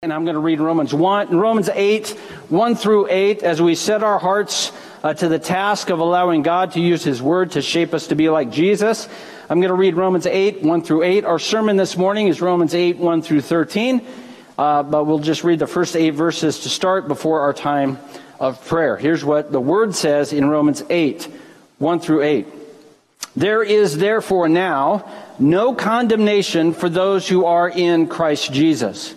And I'm going to read Romans 1, Romans 8, 1 through 8, as we set our hearts uh, to the task of allowing God to use His Word to shape us to be like Jesus. I'm going to read Romans 8, 1 through 8. Our sermon this morning is Romans 8, 1 through 13. Uh, but we'll just read the first eight verses to start before our time of prayer. Here's what the Word says in Romans 8, 1 through 8. There is therefore now no condemnation for those who are in Christ Jesus.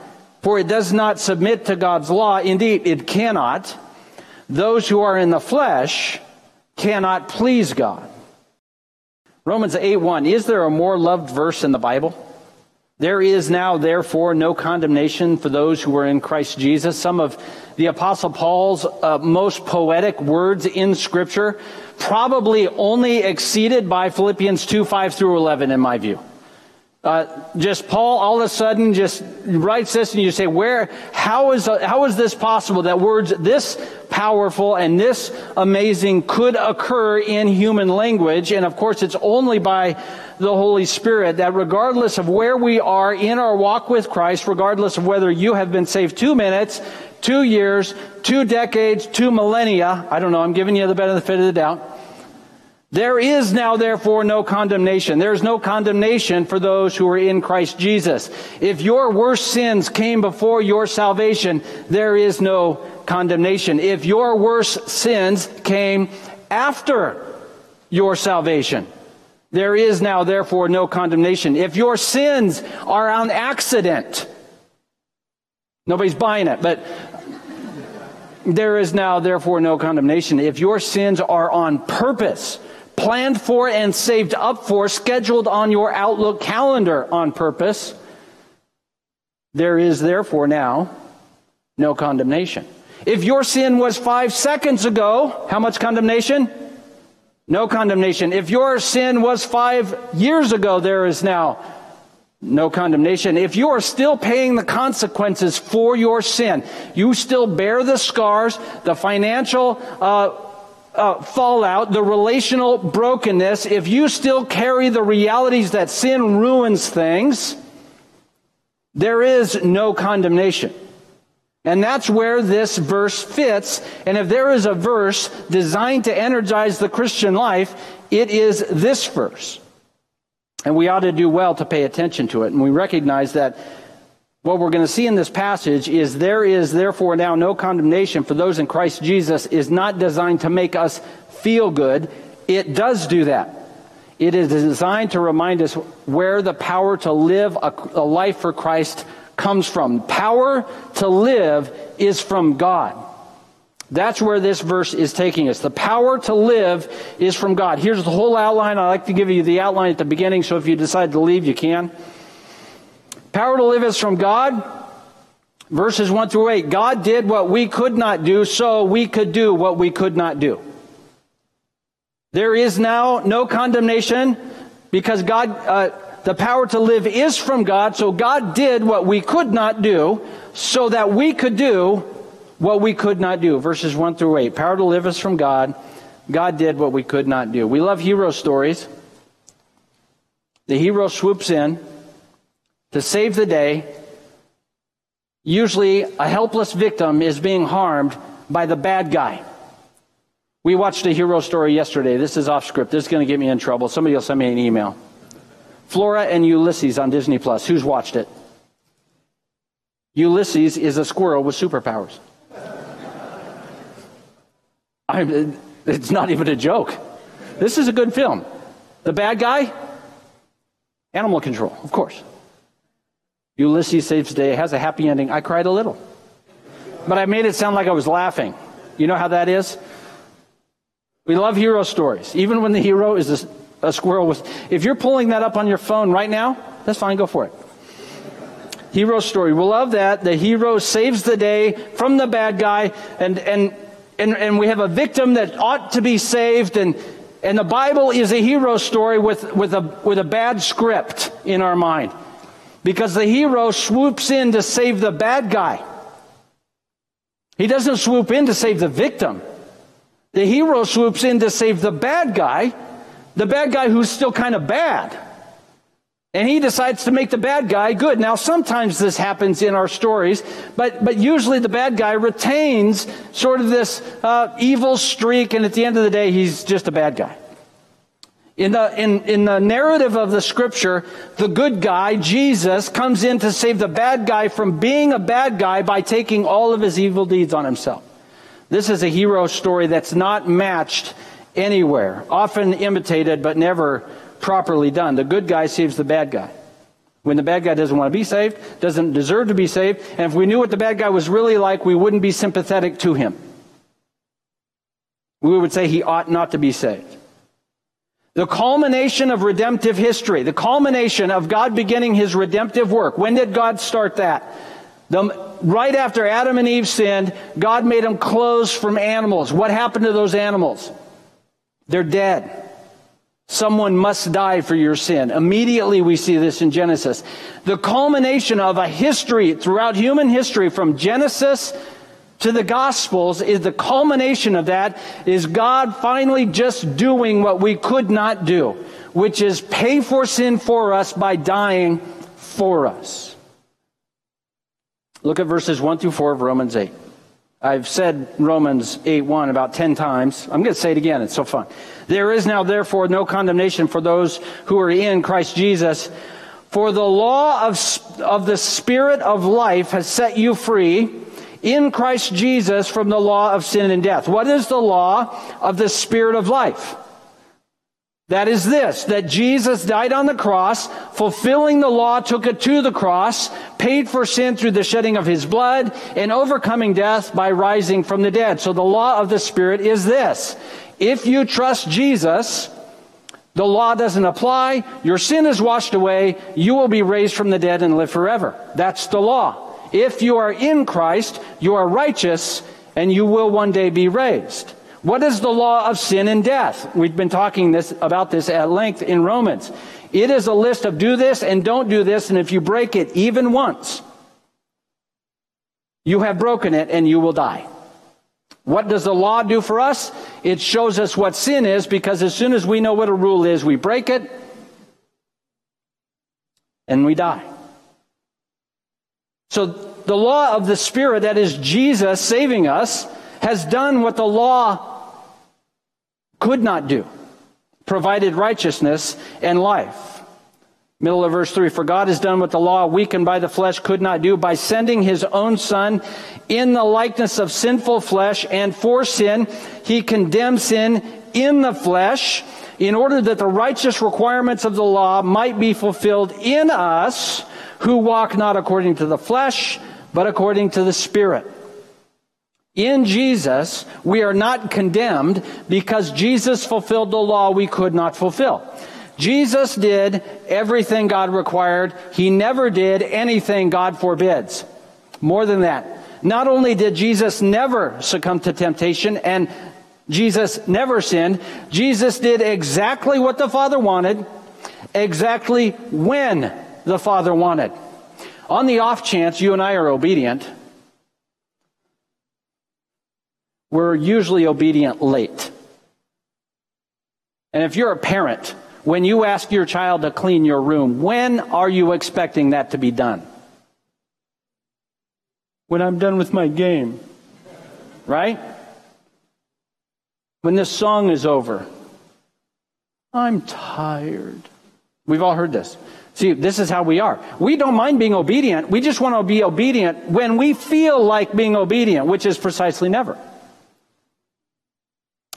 for it does not submit to God's law. Indeed, it cannot. Those who are in the flesh cannot please God. Romans 8 1. Is there a more loved verse in the Bible? There is now, therefore, no condemnation for those who are in Christ Jesus. Some of the Apostle Paul's uh, most poetic words in Scripture, probably only exceeded by Philippians 2 5 through 11, in my view. Uh, just Paul all of a sudden just writes this and you say, where, how is, how is this possible that words this powerful and this amazing could occur in human language? And of course, it's only by the Holy Spirit that regardless of where we are in our walk with Christ, regardless of whether you have been saved two minutes, two years, two decades, two millennia, I don't know, I'm giving you the benefit of the doubt. There is now, therefore, no condemnation. There is no condemnation for those who are in Christ Jesus. If your worst sins came before your salvation, there is no condemnation. If your worst sins came after your salvation, there is now, therefore, no condemnation. If your sins are on accident, nobody's buying it, but there is now, therefore, no condemnation. If your sins are on purpose, planned for and saved up for, scheduled on your Outlook calendar on purpose, there is therefore now no condemnation. If your sin was five seconds ago, how much condemnation? No condemnation. If your sin was five years ago, there is now no condemnation. If you are still paying the consequences for your sin, you still bear the scars, the financial uh, uh, fallout, the relational brokenness, if you still carry the realities that sin ruins things, there is no condemnation. And that's where this verse fits. And if there is a verse designed to energize the Christian life, it is this verse. And we ought to do well to pay attention to it. And we recognize that what we're going to see in this passage is there is therefore now no condemnation for those in Christ Jesus is not designed to make us feel good. It does do that. It is designed to remind us where the power to live a, a life for Christ comes from. Power to live is from God. That's where this verse is taking us. The power to live is from God. Here's the whole outline. I like to give you the outline at the beginning, so if you decide to leave, you can. Power to live is from God. Verses 1 through 8. God did what we could not do, so we could do what we could not do. There is now no condemnation because God, uh, the power to live is from God, so God did what we could not do so that we could do what we could not do. Verses 1 through 8. Power to live is from God. God did what we could not do. We love hero stories. The hero swoops in to save the day. Usually, a helpless victim is being harmed by the bad guy. We watched a hero story yesterday. This is off script. This is going to get me in trouble. Somebody will send me an email. Flora and Ulysses on Disney Plus. Who's watched it? Ulysses is a squirrel with superpowers. I'm, it's not even a joke. This is a good film. The bad guy, animal control, of course. Ulysses Saves the Day it has a happy ending. I cried a little. But I made it sound like I was laughing. You know how that is? We love hero stories. Even when the hero is a, a squirrel with. If you're pulling that up on your phone right now, that's fine, go for it. Hero story. We love that. The hero saves the day from the bad guy, and, and, and, and we have a victim that ought to be saved, and, and the Bible is a hero story with, with, a, with a bad script in our mind. Because the hero swoops in to save the bad guy. He doesn't swoop in to save the victim. The hero swoops in to save the bad guy, the bad guy who's still kind of bad. And he decides to make the bad guy good. Now, sometimes this happens in our stories, but, but usually the bad guy retains sort of this uh, evil streak, and at the end of the day, he's just a bad guy. In the, in, in the narrative of the scripture, the good guy, Jesus, comes in to save the bad guy from being a bad guy by taking all of his evil deeds on himself. This is a hero story that's not matched anywhere, often imitated, but never properly done. The good guy saves the bad guy. When the bad guy doesn't want to be saved, doesn't deserve to be saved, and if we knew what the bad guy was really like, we wouldn't be sympathetic to him. We would say he ought not to be saved. The culmination of redemptive history, the culmination of God beginning his redemptive work. When did God start that? The, right after Adam and Eve sinned, God made them clothes from animals. What happened to those animals? They're dead. Someone must die for your sin. Immediately we see this in Genesis. The culmination of a history throughout human history from Genesis to the Gospels is the culmination of that is God finally just doing what we could not do, which is pay for sin for us by dying for us. Look at verses 1 through 4 of Romans 8. I've said Romans 8 1 about 10 times. I'm going to say it again. It's so fun. There is now, therefore, no condemnation for those who are in Christ Jesus. For the law of, of the Spirit of life has set you free in Christ Jesus from the law of sin and death. What is the law of the Spirit of life? That is this, that Jesus died on the cross, fulfilling the law, took it to the cross, paid for sin through the shedding of his blood, and overcoming death by rising from the dead. So the law of the Spirit is this. If you trust Jesus, the law doesn't apply, your sin is washed away, you will be raised from the dead and live forever. That's the law. If you are in Christ, you are righteous, and you will one day be raised. What is the law of sin and death? We've been talking this, about this at length in Romans. It is a list of do this and don't do this, and if you break it even once, you have broken it and you will die. What does the law do for us? It shows us what sin is because as soon as we know what a rule is, we break it and we die. So the law of the Spirit, that is Jesus saving us, has done what the law could not do, provided righteousness and life. Middle of verse 3 For God has done what the law, weakened by the flesh, could not do by sending his own Son in the likeness of sinful flesh, and for sin, he condemned sin in the flesh, in order that the righteous requirements of the law might be fulfilled in us who walk not according to the flesh, but according to the Spirit. In Jesus, we are not condemned because Jesus fulfilled the law we could not fulfill. Jesus did everything God required. He never did anything God forbids. More than that, not only did Jesus never succumb to temptation and Jesus never sinned, Jesus did exactly what the Father wanted, exactly when the Father wanted. On the off chance you and I are obedient, we're usually obedient late. And if you're a parent, when you ask your child to clean your room, when are you expecting that to be done? When I'm done with my game. Right? When this song is over. I'm tired. We've all heard this. See, this is how we are. We don't mind being obedient. We just want to be obedient when we feel like being obedient, which is precisely never.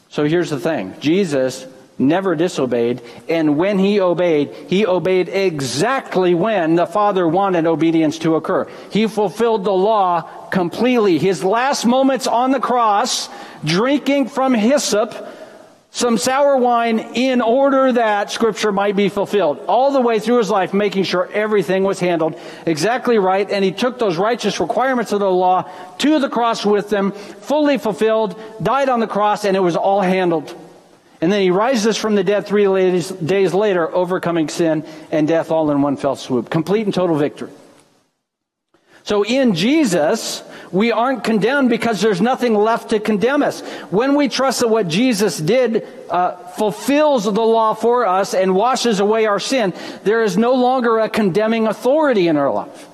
So here's the thing Jesus never disobeyed, and when he obeyed, he obeyed exactly when the Father wanted obedience to occur. He fulfilled the law completely. His last moments on the cross, drinking from hyssop, some sour wine in order that scripture might be fulfilled. All the way through his life, making sure everything was handled exactly right. And he took those righteous requirements of the law to the cross with them, fully fulfilled, died on the cross, and it was all handled. And then he rises from the dead three days later, overcoming sin and death all in one fell swoop. Complete and total victory. So in Jesus, we aren't condemned because there's nothing left to condemn us. When we trust that what Jesus did uh, fulfills the law for us and washes away our sin, there is no longer a condemning authority in our life.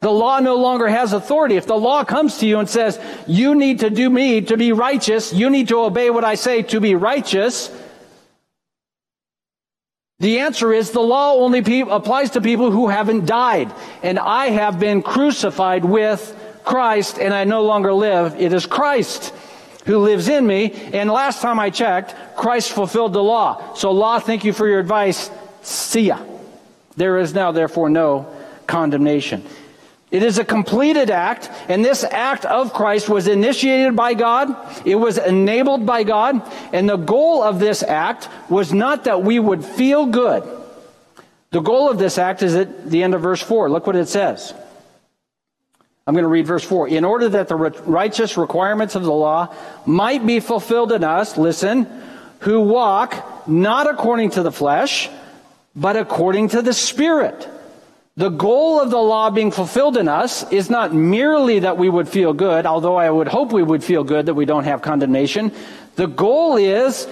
The law no longer has authority. If the law comes to you and says, you need to do me to be righteous, you need to obey what I say to be righteous, the answer is the law only pe- applies to people who haven't died. And I have been crucified with Christ, and I no longer live. It is Christ who lives in me. And last time I checked, Christ fulfilled the law. So, law, thank you for your advice. See ya. There is now, therefore, no condemnation. It is a completed act, and this act of Christ was initiated by God. It was enabled by God, and the goal of this act was not that we would feel good. The goal of this act is at the end of verse 4. Look what it says. I'm going to read verse 4. In order that the righteous requirements of the law might be fulfilled in us, listen, who walk not according to the flesh, but according to the Spirit. The goal of the law being fulfilled in us is not merely that we would feel good, although I would hope we would feel good that we don't have condemnation. The goal is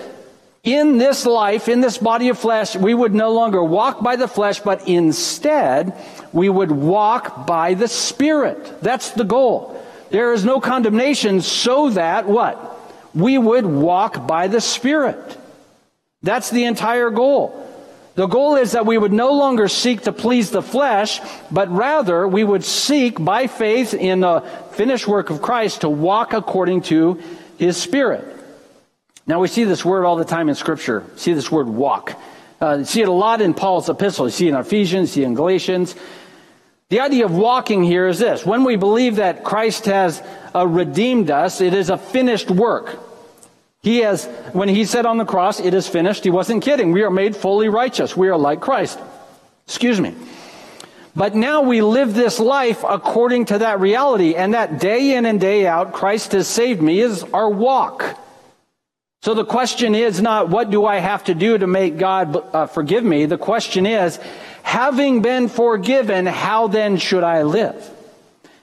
in this life, in this body of flesh, we would no longer walk by the flesh, but instead we would walk by the Spirit. That's the goal. There is no condemnation so that what? We would walk by the Spirit. That's the entire goal. The goal is that we would no longer seek to please the flesh, but rather we would seek by faith in the finished work of Christ to walk according to his Spirit. Now we see this word all the time in Scripture. See this word walk. Uh, see it a lot in Paul's epistle. You see it in Ephesians, see it in Galatians. The idea of walking here is this. When we believe that Christ has uh, redeemed us, it is a finished work. He has, when he said on the cross, it is finished, he wasn't kidding. We are made fully righteous. We are like Christ. Excuse me. But now we live this life according to that reality, and that day in and day out, Christ has saved me is our walk. So the question is not, what do I have to do to make God uh, forgive me? The question is, having been forgiven, how then should I live?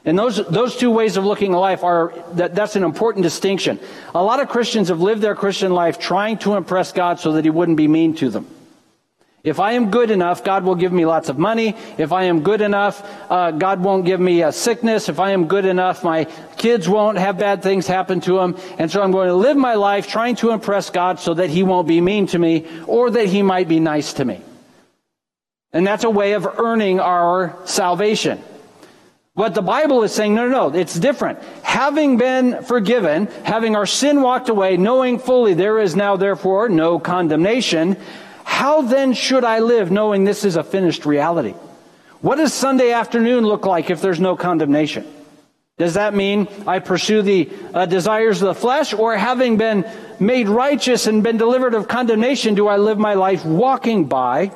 And those, those two ways of looking at life are, that, that's an important distinction. A lot of Christians have lived their Christian life trying to impress God so that He wouldn't be mean to them. If I am good enough, God will give me lots of money. If I am good enough, uh, God won't give me a sickness. If I am good enough, my kids won't have bad things happen to them. And so I'm going to live my life trying to impress God so that He won't be mean to me or that He might be nice to me. And that's a way of earning our salvation. What the Bible is saying, no, no, no, it's different. Having been forgiven, having our sin walked away, knowing fully there is now therefore no condemnation, how then should I live knowing this is a finished reality? What does Sunday afternoon look like if there's no condemnation? Does that mean I pursue the uh, desires of the flesh, or having been made righteous and been delivered of condemnation, do I live my life walking by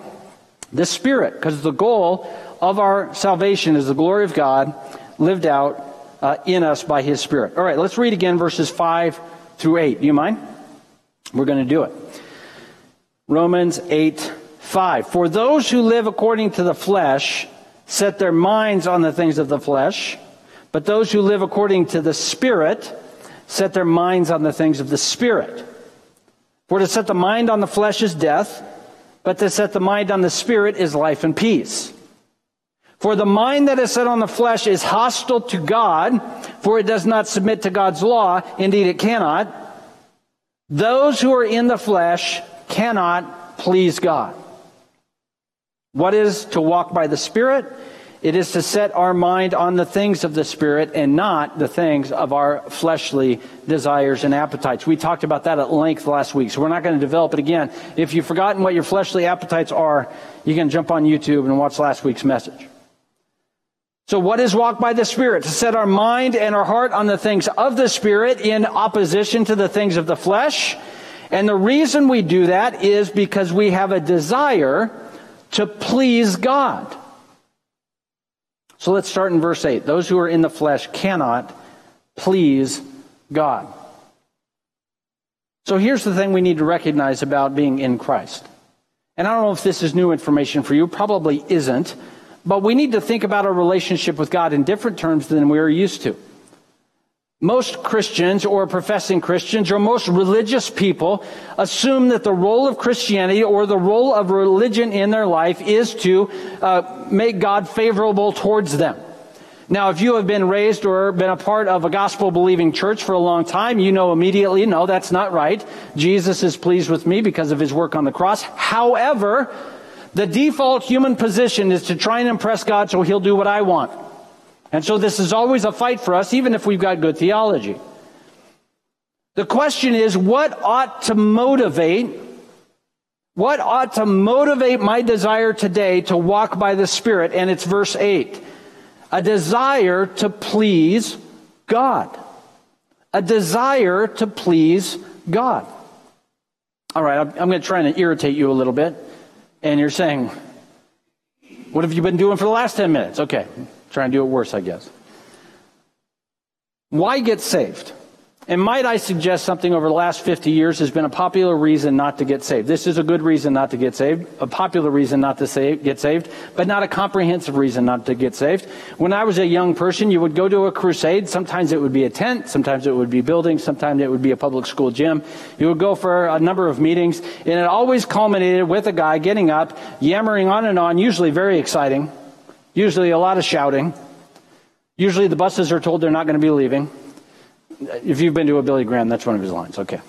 the Spirit? Because the goal of our salvation is the glory of God lived out uh, in us by His Spirit. All right, let's read again verses 5 through 8. Do you mind? We're going to do it. Romans 8 5. For those who live according to the flesh set their minds on the things of the flesh, but those who live according to the Spirit set their minds on the things of the Spirit. For to set the mind on the flesh is death, but to set the mind on the Spirit is life and peace. For the mind that is set on the flesh is hostile to God, for it does not submit to God's law. Indeed, it cannot. Those who are in the flesh cannot please God. What is to walk by the Spirit? It is to set our mind on the things of the Spirit and not the things of our fleshly desires and appetites. We talked about that at length last week, so we're not going to develop it again. If you've forgotten what your fleshly appetites are, you can jump on YouTube and watch last week's message. So, what is walk by the Spirit? To set our mind and our heart on the things of the Spirit in opposition to the things of the flesh. And the reason we do that is because we have a desire to please God. So let's start in verse 8. Those who are in the flesh cannot please God. So here's the thing we need to recognize about being in Christ. And I don't know if this is new information for you, probably isn't, but we need to think about our relationship with God in different terms than we are used to. Most Christians or professing Christians or most religious people assume that the role of Christianity or the role of religion in their life is to uh, make God favorable towards them. Now, if you have been raised or been a part of a gospel believing church for a long time, you know immediately, no, that's not right. Jesus is pleased with me because of his work on the cross. However, the default human position is to try and impress God so he'll do what I want. And so this is always a fight for us, even if we've got good theology. The question is, what ought to motivate, what ought to motivate my desire today to walk by the Spirit? And it's verse 8. A desire to please God. A desire to please God. All right, I'm, going to try and irritate you a little bit. And you're saying, what have you been doing for the last 10 minutes? Okay. Try and do it worse, I guess. Why get saved? And might I suggest something over the last 50 years has been a popular reason not to get saved. This is a good reason not to get saved, a popular reason not to save, get saved, but not a comprehensive reason not to get saved. When I was a young person, you would go to a crusade. Sometimes it would be a tent, sometimes it would be building, sometimes it would be a public school gym. You would go for a number of meetings, and it always culminated with a guy getting up, yammering on and on, usually very exciting Usually a lot of shouting. Usually the buses are told they're not going to be leaving. If you've been to a Billy Graham, that's one of his lines. Okay.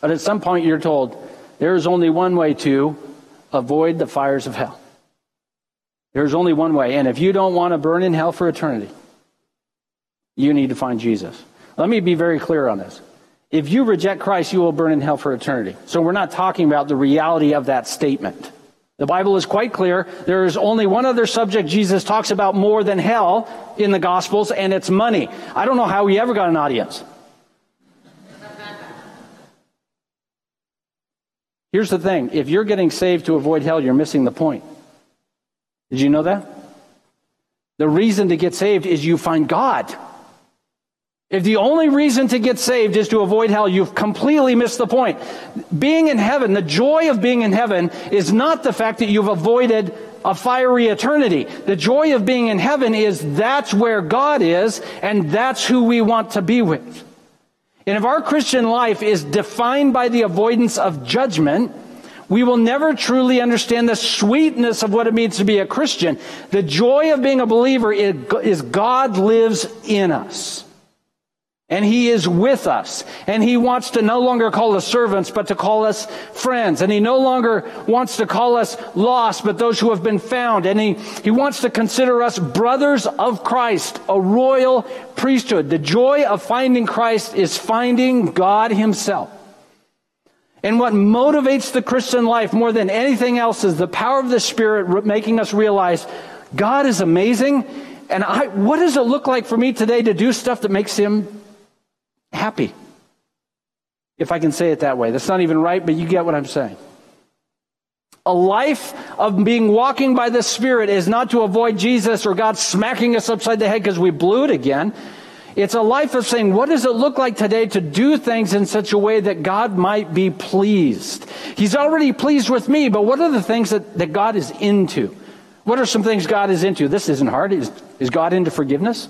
But at some point you're told there is only one way to avoid the fires of hell. There's only one way. And if you don't want to burn in hell for eternity, you need to find Jesus. Let me be very clear on this. If you reject Christ, you will burn in hell for eternity. So we're not talking about the reality of that statement. The Bible is quite clear. There is only one other subject Jesus talks about more than hell in the Gospels, and it's money. I don't know how he ever got an audience. Here's the thing if you're getting saved to avoid hell, you're missing the point. Did you know that? The reason to get saved is you find God. If the only reason to get saved is to avoid hell, you've completely missed the point. Being in heaven, the joy of being in heaven is not the fact that you've avoided a fiery eternity. The joy of being in heaven is that's where God is, and that's who we want to be with. And if our Christian life is defined by the avoidance of judgment, we will never truly understand the sweetness of what it means to be a Christian. The joy of being a believer is God lives in us. And he is with us. And he wants to no longer call us servants, but to call us friends. And he no longer wants to call us lost, but those who have been found. And he, he wants to consider us brothers of Christ, a royal priesthood. The joy of finding Christ is finding God himself. And what motivates the Christian life more than anything else is the power of the Spirit making us realize God is amazing. And I, what does it look like for me today to do stuff that makes him happy. If I can say it that way. That's not even right, but you get what I'm saying. A life of being walking by the Spirit is not to avoid Jesus or God smacking us upside the head because we blew it again. It's a life of saying, what does it look like today to do things in such a way that God might be pleased? He's already pleased with me, but what are the things that, that God is into? What are some things God is into? This isn't hard. Is, is God into forgiveness?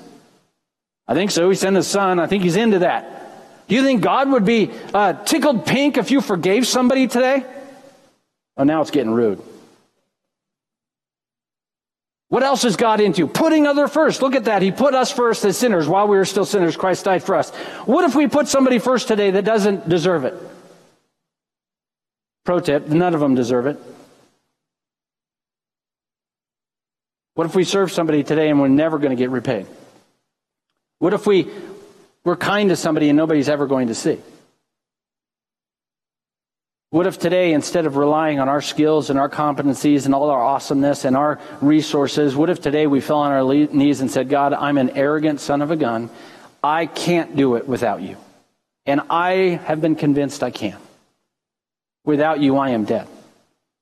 I think so. He sent his son. I think he's into that. Do you think God would be uh, tickled pink if you forgave somebody today? Oh, now it's getting rude. What else is God into? Putting other first. Look at that. He put us first as sinners. While we were still sinners, Christ died for us. What if we put somebody first today that doesn't deserve it? Pro tip, none of them deserve it. What if we serve somebody today and we're never going to get repaid? What if we were kind to somebody and nobody's ever going to see? What if today, instead of relying on our skills and our competencies and all our awesomeness and our resources, what if today we fell on our knees and said, God, I'm an arrogant son of a gun. I can't do it without you. And I have been convinced I can. Without you, I am dead.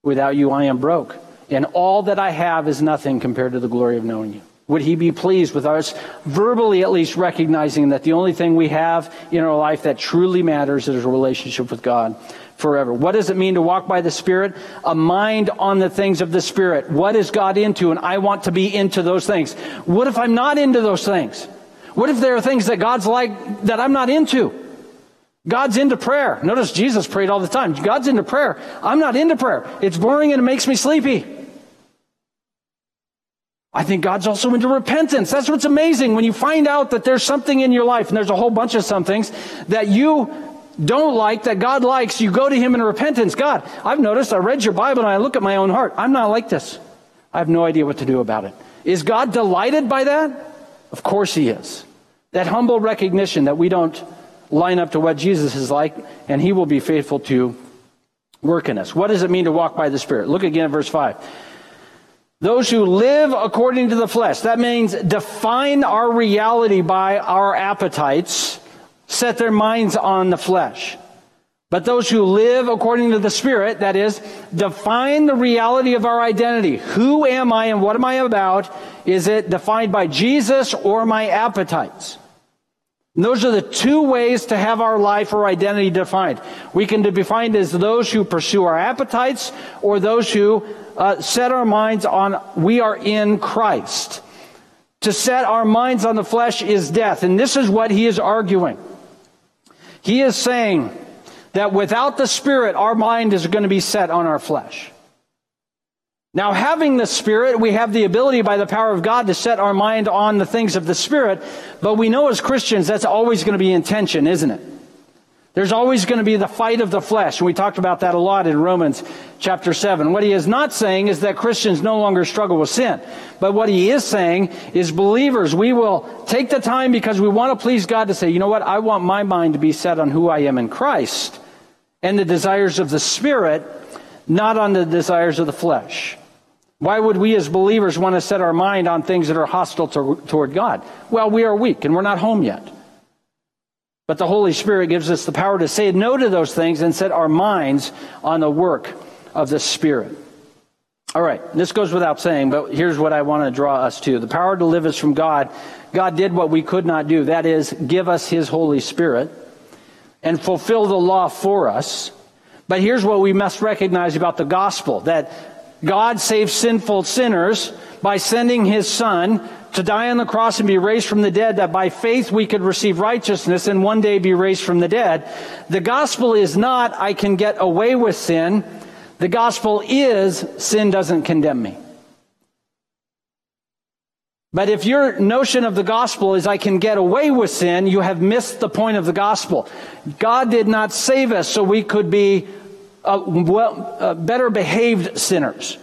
Without you, I am broke. And all that I have is nothing compared to the glory of knowing you. Would he be pleased with us verbally at least recognizing that the only thing we have in our life that truly matters is a relationship with God forever? What does it mean to walk by the Spirit? A mind on the things of the Spirit. What is God into? And I want to be into those things. What if I'm not into those things? What if there are things that God's like that I'm not into? God's into prayer. Notice Jesus prayed all the time. God's into prayer. I'm not into prayer. It's boring and it makes me sleepy. I think God's also into repentance. That's what's amazing. When you find out that there's something in your life, and there's a whole bunch of some things that you don't like, that God likes, you go to Him in repentance. God, I've noticed, I read your Bible and I look at my own heart. I'm not like this. I have no idea what to do about it. Is God delighted by that? Of course He is. That humble recognition that we don't line up to what Jesus is like, and He will be faithful to work in us. What does it mean to walk by the Spirit? Look again at verse 5. Those who live according to the flesh. That means define our reality by our appetites, set their minds on the flesh. But those who live according to the Spirit, that is, define the reality of our identity. Who am I and what am I about? Is it defined by Jesus or my appetites? And those are the two ways to have our life or identity defined. We can be defined as those who pursue our appetites or those who uh, set our minds on we are in Christ. To set our minds on the flesh is death. And this is what he is arguing. He is saying that without the Spirit, our mind is going to be set on our flesh. Now, having the Spirit, we have the ability by the power of God to set our mind on the things of the Spirit, but we know as Christians that's always going to be intention, isn't it? There's always going to be the fight of the flesh. And we talked about that a lot in Romans chapter 7. What he is not saying is that Christians no longer struggle with sin. But what he is saying is believers, we will take the time because we want to please God to say, you know what? I want my mind to be set on who I am in Christ and the desires of the Spirit, not on the desires of the flesh. Why would we as believers want to set our mind on things that are hostile to, toward God? Well, we are weak and we're not home yet. But the Holy Spirit gives us the power to say no to those things and set our minds on the work of the Spirit. All right, this goes without saying, but here's what I want to draw us to. The power to live is from God. God did what we could not do. That is, give us His Holy Spirit and fulfill the law for us. But here's what we must recognize about the gospel that God saves sinful sinners by sending His Son to die on the cross and be raised from the dead, that by faith we could receive righteousness and one day be raised from the dead. The gospel is not, I can get away with sin. The gospel is, sin doesn't condemn me. But if your notion of the gospel is I can get away with sin, you have missed the point of the gospel. God did not save us so we could be uh, well, uh, better behaved sinners.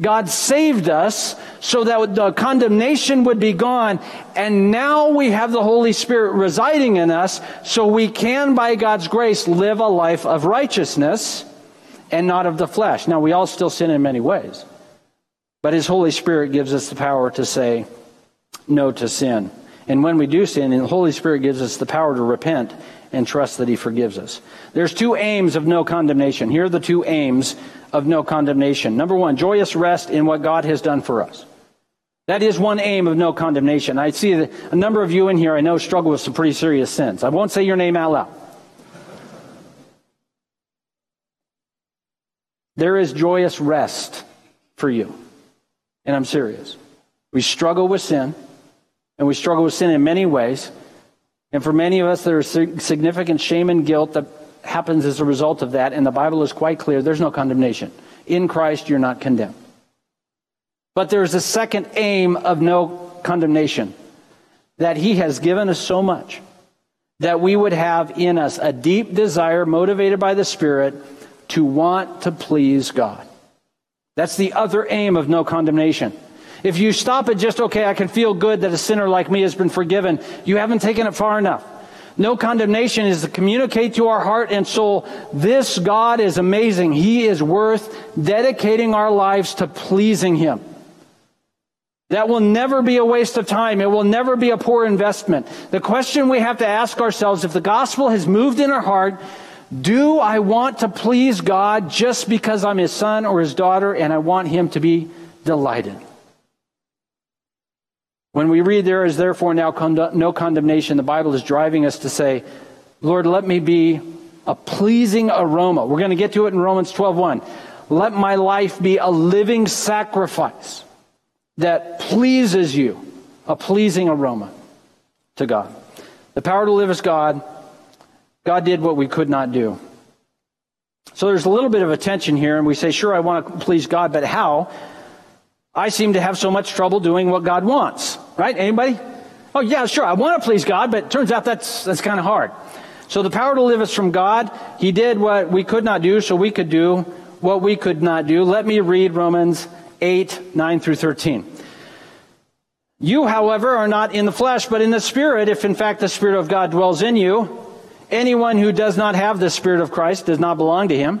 God saved us so that the condemnation would be gone. And now we have the Holy Spirit residing in us so we can, by God's grace, live a life of righteousness and not of the flesh. Now, we all still sin in many ways. But His Holy Spirit gives us the power to say no to sin. And when we do sin, the Holy Spirit gives us the power to repent and trust that He forgives us. There's two aims of no condemnation. Here are the two aims of no condemnation. Number one, joyous rest in what God has done for us. That is one aim of no condemnation. I see a number of you in here I know struggle with some pretty serious sins. I won't say your name out loud. There is joyous rest for you. And I'm serious. We struggle with sin, and we struggle with sin in many ways. And for many of us, there is significant shame and guilt that happens as a result of that, and the Bible is quite clear there's no condemnation. In Christ, you're not condemned. But there's a second aim of no condemnation that He has given us so much that we would have in us a deep desire, motivated by the Spirit, to want to please God. That's the other aim of no condemnation. If you stop at just, okay, I can feel good that a sinner like me has been forgiven, you haven't taken it far enough. No condemnation is to communicate to our heart and soul, this God is amazing. He is worth dedicating our lives to pleasing Him. That will never be a waste of time. It will never be a poor investment. The question we have to ask ourselves, if the gospel has moved in our heart, do I want to please God just because I'm his son or his daughter and I want him to be delighted? When we read there is therefore now no condemnation, the Bible is driving us to say, Lord, let me be a pleasing aroma. We're going to get to it in Romans 12:1. Let my life be a living sacrifice that pleases you, a pleasing aroma to God. The power to live as God, God did what we could not do. So there's a little bit of a tension here, and we say, sure, I want to please God, but how? I seem to have so much trouble doing what God wants. Right? Anybody? Oh, yeah, sure. I want to please God, but it turns out that's, that's kind of hard. So the power to live is from God. He did what we could not do, so we could do what we could not do. Let me read Romans 8, 9 through 13. You, however, are not in the flesh, but in the Spirit, if in fact the Spirit of God dwells in you. Anyone who does not have the Spirit of Christ does not belong to him.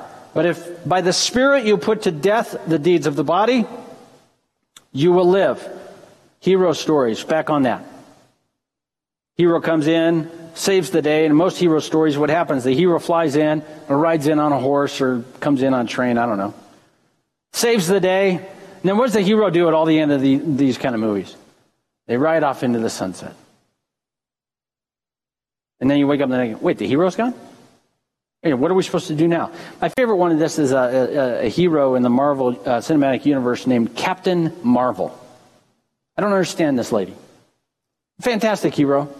But if by the Spirit you put to death the deeds of the body, you will live. Hero stories, back on that. Hero comes in, saves the day, and most hero stories, what happens? The hero flies in, or rides in on a horse, or comes in on a train, I don't know. Saves the day. And then what does the hero do at all the end of the, these kind of movies? They ride off into the sunset. And then you wake up and think, wait, the hero's gone? Hey, what are we supposed to do now? My favorite one of this is a, a, a hero in the Marvel uh, Cinematic Universe named Captain Marvel. I don't understand this lady. Fantastic hero.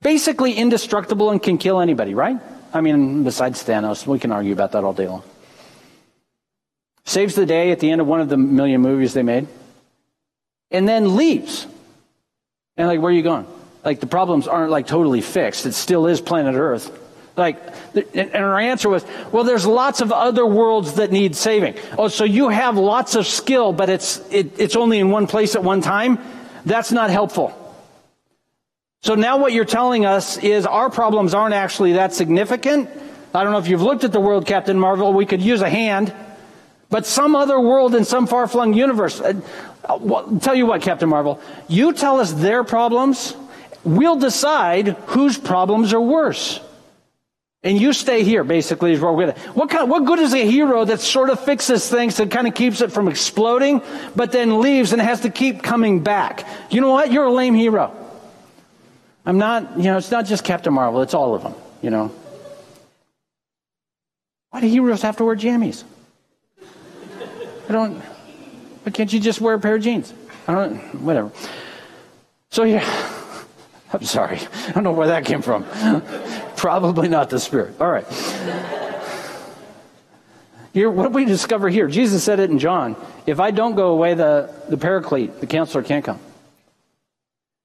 Basically indestructible and can kill anybody, right? I mean, besides Thanos, we can argue about that all day long. Saves the day at the end of one of the million movies they made. And then leaves. And like, where are you going? Like, the problems aren't like totally fixed. It still is planet Earth. Like, and our answer was, well, there's lots of other worlds that need saving. Oh, so you have lots of skill, but it's, it, it's only in one place at one time? That's not helpful. So now what you're telling us is our problems aren't actually that significant. I don't know if you've looked at the world, Captain Marvel. We could use a hand. But some other world in some far flung universe. Uh, well, tell you what, Captain Marvel, you tell us their problems, we'll decide whose problems are worse. And you stay here, basically, is what we're to. What, kind, what good is a hero that sort of fixes things and kind of keeps it from exploding, but then leaves and has to keep coming back? You know what? You're a lame hero. I'm not, you know, it's not just Captain Marvel, it's all of them, you know. Why do heroes have to wear jammies? I don't, why can't you just wear a pair of jeans? I don't, whatever. So, yeah. I'm sorry. I don't know where that came from. Probably not the Spirit. All right. Here, what do we discover here? Jesus said it in John. If I don't go away, the, the paraclete, the counselor, can't come.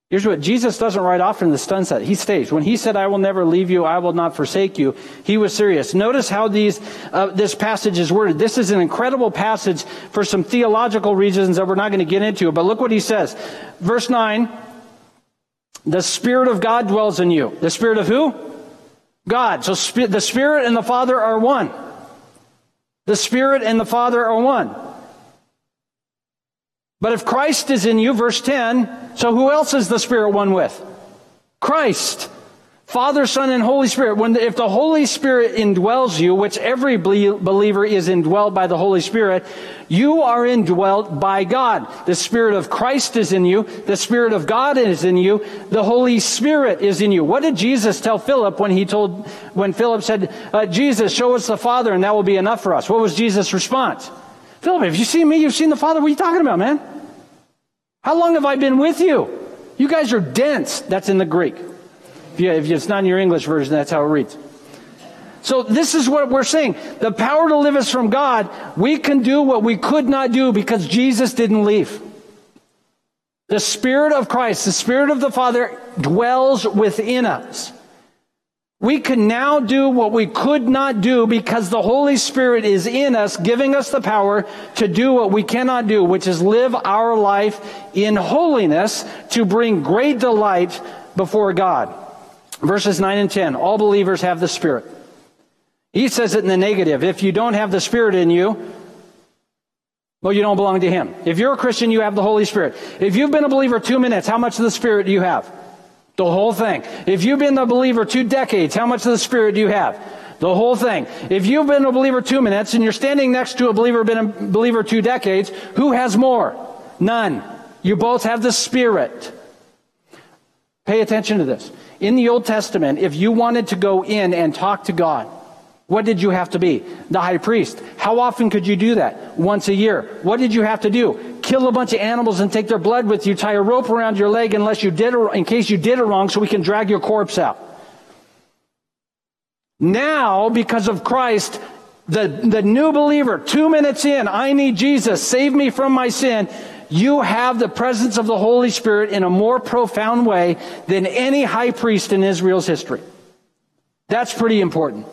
Here's what Jesus doesn't write off in the sunset. He stays. When he said, I will never leave you, I will not forsake you, he was serious. Notice how these, uh, this passage is worded. This is an incredible passage for some theological reasons that we're not going to get into. But look what he says. Verse 9 the Spirit of God dwells in you. The Spirit of who? God. So the Spirit and the Father are one. The Spirit and the Father are one. But if Christ is in you, verse 10, so who else is the Spirit one with? Christ. Father, Son, and Holy Spirit. When the, if the Holy Spirit indwells you, which every believer is indwelled by the Holy Spirit, you are indwelt by God. The Spirit of Christ is in you. The Spirit of God is in you. The Holy Spirit is in you. What did Jesus tell Philip when he told, when Philip said, uh, Jesus, show us the Father and that will be enough for us? What was Jesus' response? Philip, if you see me, you've seen the Father. What are you talking about, man? How long have I been with you? You guys are dense. That's in the Greek. If, if it's not in your English version, that's how it reads. So this is what we're saying. The power to live is from God. We can do what we could not do because Jesus didn't leave. The Spirit of Christ, the Spirit of the Father dwells within us. We can now do what we could not do because the Holy Spirit is in us, giving us the power to do what we cannot do, which is live our life in holiness to bring great delight before God. Verses 9 and 10. All believers have the Spirit. He says it in the negative. If you don't have the Spirit in you, well, you don't belong to Him. If you're a Christian, you have the Holy Spirit. If you've been a believer two minutes, how much of the Spirit do you have? The whole thing. If you've been a believer two decades, how much of the Spirit do you have? The whole thing. If you've been a believer two minutes and you're standing next to a believer been a believer two decades, who has more? None. You both have the Spirit. Pay attention to this. In the Old Testament, if you wanted to go in and talk to God, what did you have to be? The high priest. How often could you do that? Once a year. What did you have to do? Kill a bunch of animals and take their blood with you. Tie a rope around your leg unless you did it, in case you did it wrong so we can drag your corpse out. Now, because of Christ, the, the new believer, two minutes in, I need Jesus, save me from my sin. You have the presence of the Holy Spirit in a more profound way than any high priest in Israel's history. That's pretty important.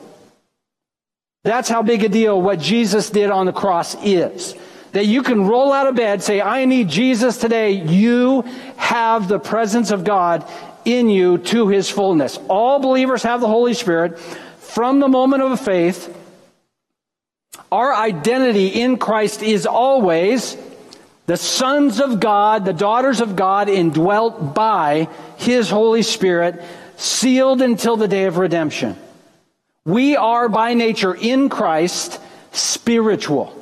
That's how big a deal what Jesus did on the cross is. That you can roll out of bed, say, I need Jesus today. You have the presence of God in you to his fullness. All believers have the Holy Spirit from the moment of faith. Our identity in Christ is always the sons of God, the daughters of God, indwelt by his Holy Spirit, sealed until the day of redemption. We are by nature in Christ spiritual.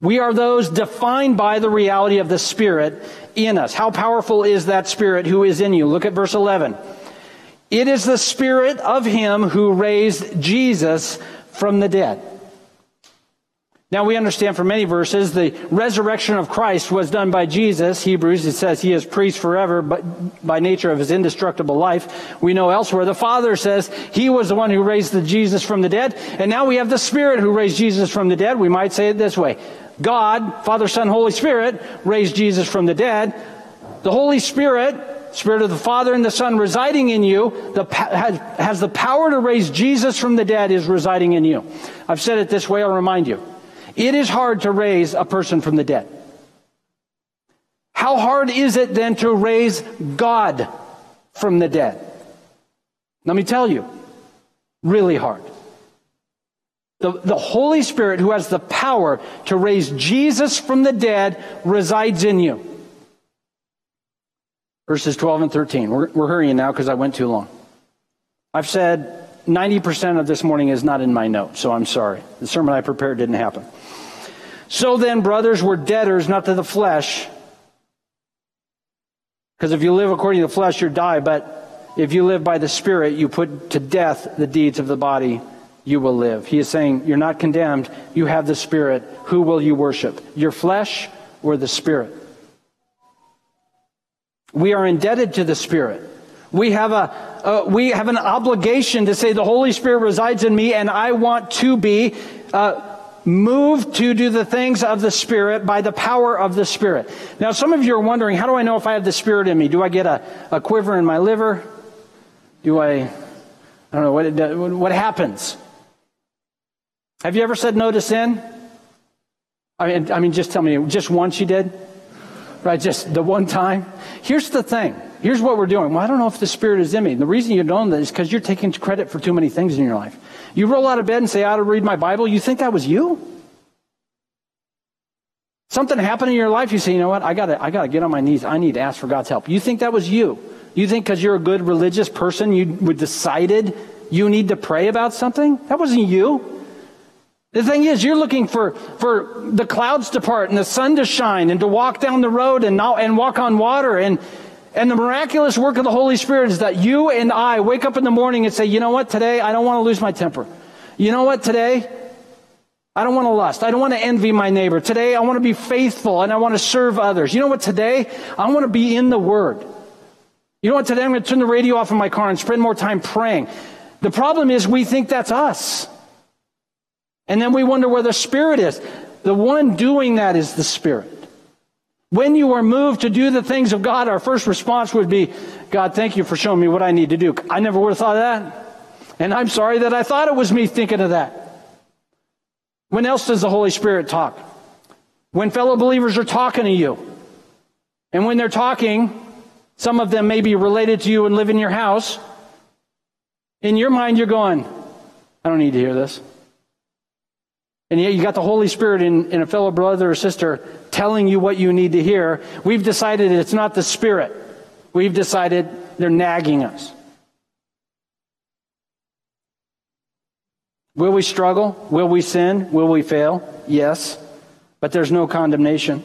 We are those defined by the reality of the Spirit in us. How powerful is that Spirit who is in you? Look at verse 11. It is the Spirit of Him who raised Jesus from the dead. Now we understand from many verses the resurrection of Christ was done by Jesus. Hebrews, it says he is priest forever, but by nature of his indestructible life. We know elsewhere the Father says he was the one who raised the Jesus from the dead. And now we have the Spirit who raised Jesus from the dead. We might say it this way. God, Father, Son, Holy Spirit raised Jesus from the dead. The Holy Spirit Spirit of the Father and the Son residing in you the, has, has the power to raise Jesus from the dead is residing in you. I've said it this way, I'll remind you. It is hard to raise a person from the dead. How hard is it then to raise God from the dead? Let me tell you, really hard. The, the Holy Spirit, who has the power to raise Jesus from the dead, resides in you. Verses 12 and 13. We're, we're hurrying now because I went too long. I've said 90% of this morning is not in my notes, so I'm sorry. The sermon I prepared didn't happen. So then, brothers, we're debtors, not to the flesh. Because if you live according to the flesh, you die. But if you live by the Spirit, you put to death the deeds of the body, you will live. He is saying, You're not condemned. You have the Spirit. Who will you worship? Your flesh or the Spirit? We are indebted to the Spirit. We have a uh, we have an obligation to say the Holy Spirit resides in me, and I want to be uh, moved to do the things of the Spirit by the power of the Spirit. Now, some of you are wondering, how do I know if I have the Spirit in me? Do I get a, a quiver in my liver? Do I, I don't know, what, what happens? Have you ever said no to sin? I mean, I mean, just tell me, just once you did? Right, just the one time? Here's the thing. Here's what we're doing. Well, I don't know if the Spirit is in me. the reason you don't is because you're taking credit for too many things in your life. You roll out of bed and say, I ought to read my Bible. You think that was you? Something happened in your life, you say, you know what? I gotta, I gotta get on my knees. I need to ask for God's help. You think that was you? You think because you're a good religious person, you decided you need to pray about something? That wasn't you. The thing is, you're looking for, for the clouds to part and the sun to shine and to walk down the road and, not, and walk on water. And, and the miraculous work of the Holy Spirit is that you and I wake up in the morning and say, you know what, today I don't want to lose my temper. You know what, today I don't want to lust. I don't want to envy my neighbor. Today, I want to be faithful and I want to serve others. You know what? Today, I want to be in the Word. You know what? Today, I'm going to turn the radio off in my car and spend more time praying. The problem is, we think that's us. And then we wonder where the Spirit is. The one doing that is the Spirit. When you are moved to do the things of God, our first response would be, God, thank you for showing me what I need to do. I never would have thought of that. And I'm sorry that I thought it was me thinking of that. When else does the Holy Spirit talk? When fellow believers are talking to you. And when they're talking, some of them may be related to you and live in your house. In your mind, you're going, I don't need to hear this. And yet you got the Holy Spirit in, in a fellow brother or sister telling you what you need to hear. We've decided it's not the Spirit. We've decided they're nagging us. Will we struggle? Will we sin? Will we fail? Yes. But there's no condemnation.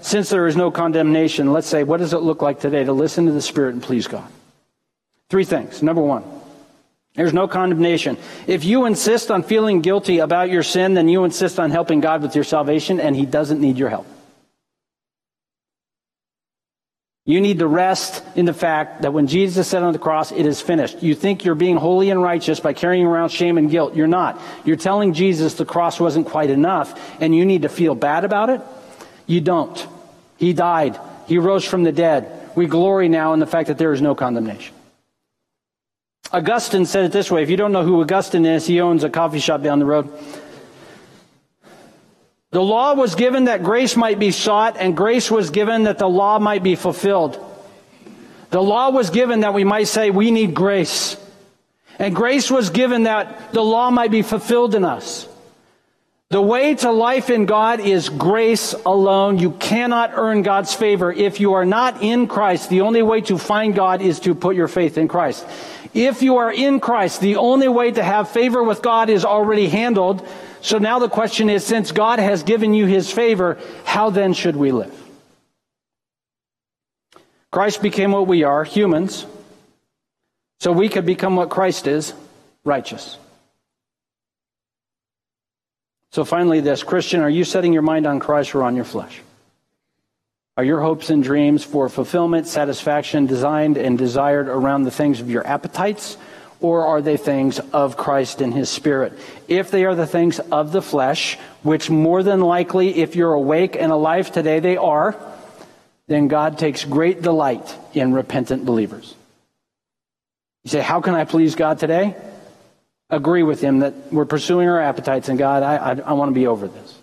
Since there is no condemnation, let's say, what does it look like today to listen to the Spirit and please God? Three things. Number one, there's no condemnation. If you insist on feeling guilty about your sin, then you insist on helping God with your salvation, and He doesn't need your help. You need to rest in the fact that when Jesus said on the cross, it is finished. You think you're being holy and righteous by carrying around shame and guilt. You're not. You're telling Jesus the cross wasn't quite enough and you need to feel bad about it. You don't. He died. He rose from the dead. We glory now in the fact that there is no condemnation. Augustine said it this way. If you don't know who Augustine is, he owns a coffee shop down the road. The law was given that grace might be sought, and grace was given that the law might be fulfilled. The law was given that we might say, we need grace. And grace was given that the law might be fulfilled in us. The way to life in God is grace alone. You cannot earn God's favor. If you are not in Christ, the only way to find God is to put your faith in Christ. If you are in Christ, the only way to have favor with God is already handled so now the question is since God has given you his favor, how then should we live? Christ became what we are, humans, so we could become what Christ is, righteous. So finally, this Christian, are you setting your mind on Christ or on your flesh? Are your hopes and dreams for fulfillment, satisfaction designed and desired around the things of your appetites or are they things of Christ and His Spirit? If they are the things of the flesh, which more than likely, if you're awake and alive today, they are, then God takes great delight in repentant believers. You say, How can I please God today? Agree with Him that we're pursuing our appetites, and God, I, I, I want to be over this.